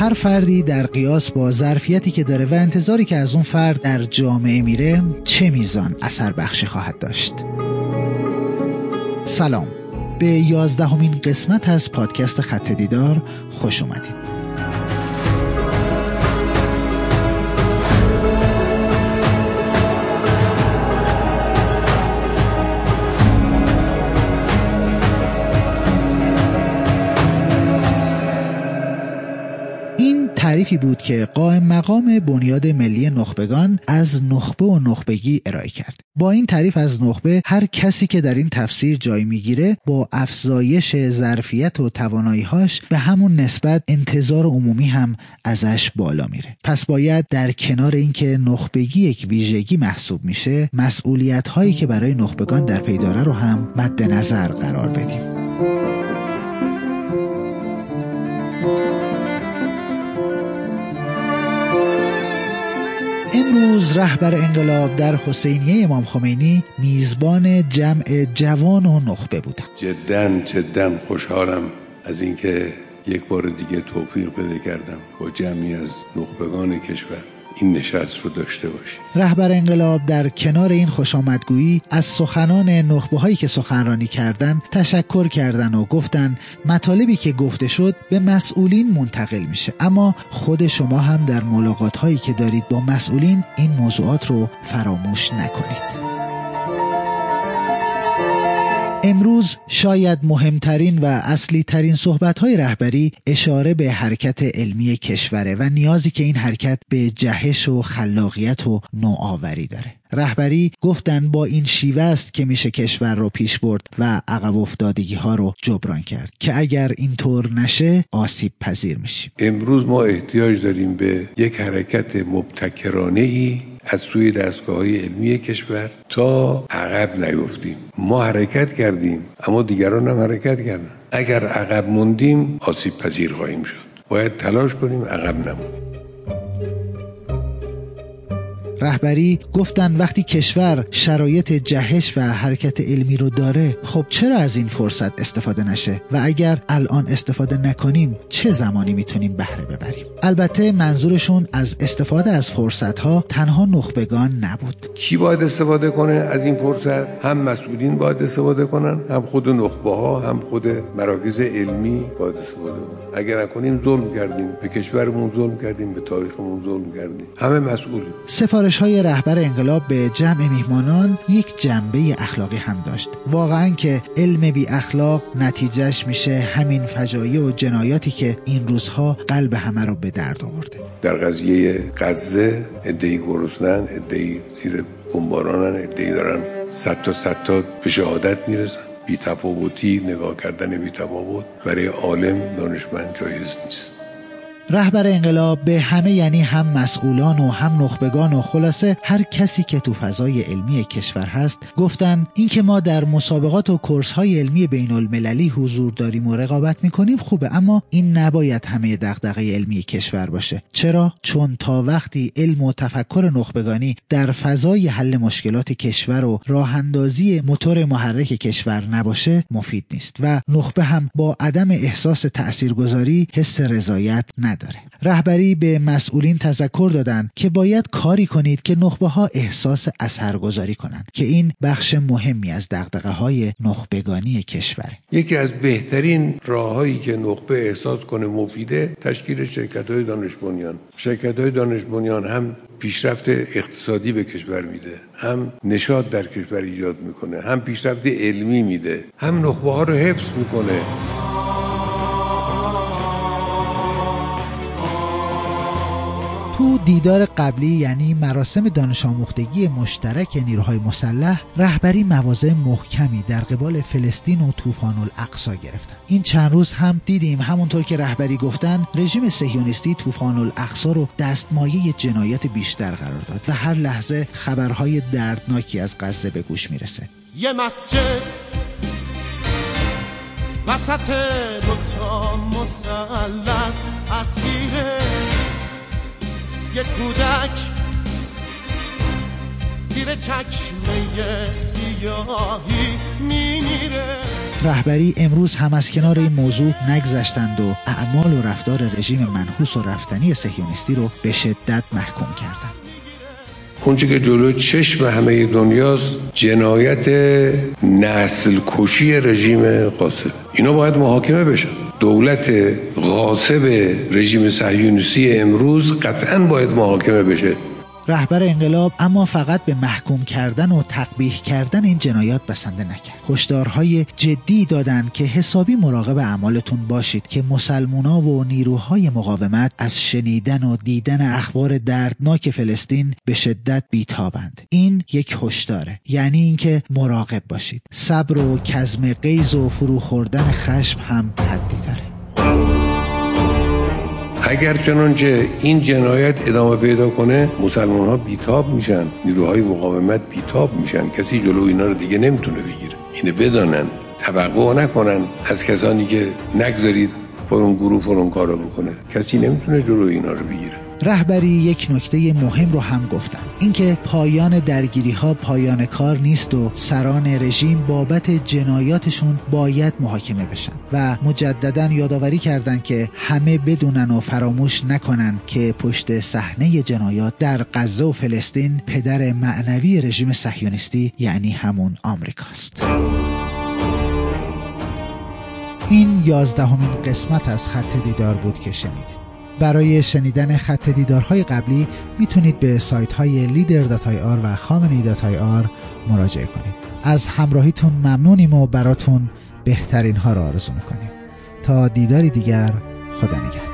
هر فردی در قیاس با ظرفیتی که داره و انتظاری که از اون فرد در جامعه میره چه میزان اثر بخشی خواهد داشت. سلام. به یازدهمین قسمت از پادکست خط دیدار خوش اومدید. تعریفی بود که قائم مقام بنیاد ملی نخبگان از نخبه و نخبگی ارائه کرد. با این تعریف از نخبه هر کسی که در این تفسیر جای می‌گیره با افزایش ظرفیت و تواناییهاش به همون نسبت انتظار عمومی هم ازش بالا میره. پس باید در کنار اینکه نخبگی یک ویژگی محسوب میشه مسئولیت هایی که برای نخبگان در پیداره رو هم مد نظر قرار بدیم. امروز رهبر انقلاب در حسینیه امام خمینی میزبان جمع جوان و نخبه بودن. جدا جدا خوشحالم از اینکه یک بار دیگه توفیق بده کردم با جمعی از نخبگان کشور. این نشست رو داشته باشیم رهبر انقلاب در کنار این خوش آمدگویی از سخنان نخبه هایی که سخنرانی کردن تشکر کردن و گفتن مطالبی که گفته شد به مسئولین منتقل میشه. اما خود شما هم در ملاقات هایی که دارید با مسئولین این موضوعات رو فراموش نکنید. امروز شاید مهمترین و اصلی ترین صحبت های رهبری اشاره به حرکت علمی کشوره و نیازی که این حرکت به جهش و خلاقیت و نوآوری داره. رهبری گفتن با این شیوه است که میشه کشور رو پیش برد و عقب افتادگی ها رو جبران کرد که اگر اینطور نشه آسیب پذیر میشیم. امروز ما احتیاج داریم به یک حرکت مبتکرانه ای از سوی دستگاه های علمی کشور تا عقب نیفتیم. ما حرکت کردیم اما دیگران هم حرکت کردن. اگر عقب موندیم آسیب پذیر خواهیم شد. باید تلاش کنیم عقب نمونیم. رهبری گفتن وقتی کشور شرایط جهش و حرکت علمی رو داره خب چرا از این فرصت استفاده نشه؟ و اگر الان استفاده نکنیم چه زمانی می‌تونیم بهره ببریم؟ البته منظورشون از استفاده از فرصت ها تنها نخبگان نبود. کی باید استفاده کنه از این فرصت؟ هم مسئولین باید استفاده کنن هم خود نخبه ها هم خود مراکز علمی باید استفاده کنن. اگر نکنیم ظلم کردیم. به کشورمون ظلم کردیم به تاریخمون ظلم کردیم. همه مسئولیم. سفارش های رهبر انقلاب به جمع میهمانان یک جنبه اخلاقی هم داشت. واقعا که علم بی اخلاق نتیجهش میشه همین فجایع و جنایاتی که این روزها قلب همه رو به درد آورده. در قضیه غزه ادهی گرسنن ادهی زیر بمبارانن ادهی دارن صد تا صد تا به شهادت می‌رسن. بی تفاوتی نگاه کردن بی تفاوت برای عالم دانشمند جایز نیست. رهبر انقلاب به همه یعنی هم مسئولان و هم نخبگان و خلاصه هر کسی که تو فضای علمی کشور هست گفتن اینکه ما در مسابقات و کورس های علمی بین المللی حضور داریم و رقابت می‌کنیم خوبه اما این نباید همه دغدغه علمی کشور باشه. چرا؟ چون تا وقتی علم و تفکر نخبگانی در فضای حل مشکلات کشور و راه اندازی موتور محرک کشور نباشه مفید نیست و نخبه هم با عدم احساس تاثیرگذاری حس رضایت نداره. رهبری به مسئولین تذکر دادند که باید کاری کنید که نخبه ها احساس اثرگذاری کنند که این بخش مهمی از دقدقه های نخبگانی کشور. یکی از بهترین راههایی که نخبه احساس کنه مفیده تشکیل شرکت های دانش بنیان. شرکت های دانش بنیان هم پیشرفت اقتصادی به کشور میده هم نشاط در کشور ایجاد می‌کنه هم پیشرفت علمی میده هم نخبه ها رو حفظ می‌کنه. تو دیدار قبلی یعنی مراسم دانش آموختگی مشترک نیروهای مسلح رهبری مواضع محکمی در قبال فلسطین و طوفان الاقصا گرفتن. این چند روز هم دیدیم همونطور که رهبری گفتن رژیم صهیونیستی طوفان الاقصا رو دستمایه جنایت بیشتر قرار داد و هر لحظه خبرهای دردناکی از غزه به گوش می‌رسه. یه مسجد وسط دوتا مسلس اسیره یه کودک. زیر چکمه سیاهی میمیره. رهبری امروز هم از کنار این موضوع نگذشتند و اعمال و رفتار رژیم منحوس و رفتنی سهیونیستی رو به شدت محکوم کردند. اونچه که جلو چشم همه دنیاست جنایت نسل کشی رژیم قاسب اینا باید محاکمه بشن. دولت غاصب رژیم صهیونیستی امروز قطعا باید محاکمه بشه. رهبر انقلاب اما فقط به محکوم کردن و تقبیح کردن این جنایات بسنده نکرد. هشدارهای جدی دادند که حسابی مراقب اعمالتون باشید که مسلمونا و نیروهای مقاومت از شنیدن و دیدن اخبار دردناک فلسطین به شدت بیتابند. این یک هشداره یعنی اینکه مراقب باشید. صبر و کزم قیز و فرو خوردن خشم هم حدی داره. اگر چنانچه این جنایت ادامه پیدا کنه مسلمان ها بیتاب میشن نیروهای مقاومت بیتاب میشن. کسی جلو اینا رو دیگه نمی‌تونه بگیره. اینه بدانن توقع نکنن از کسانی که نگذارید فرون گروه فرون کارو بکنه. کسی نمی‌تونه جلو اینا رو بگیره. رهبری یک نکته مهم رو هم گفتن اینکه پایان درگیری ها پایان کار نیست و سران رژیم بابت جنایاتشون باید محاکمه بشن و مجددا یادآوری کردند که همه بدونن و فراموش نکنن که پشت صحنه جنایات در غزه و فلسطین پدر معنوی رژیم صهیونیستی یعنی همون آمریکاست. این یازدهمین قسمت از خط دیدار بود که شنیدید. برای شنیدن خط دیدارهای قبلی می‌تونید به سایت های لیدر آر و خامنی آر مراجعه کنید. از همراهیتون ممنونیم و براتون بهترین ها را آرزو می‌کنیم. تا دیداری دیگر خدا نگهدار.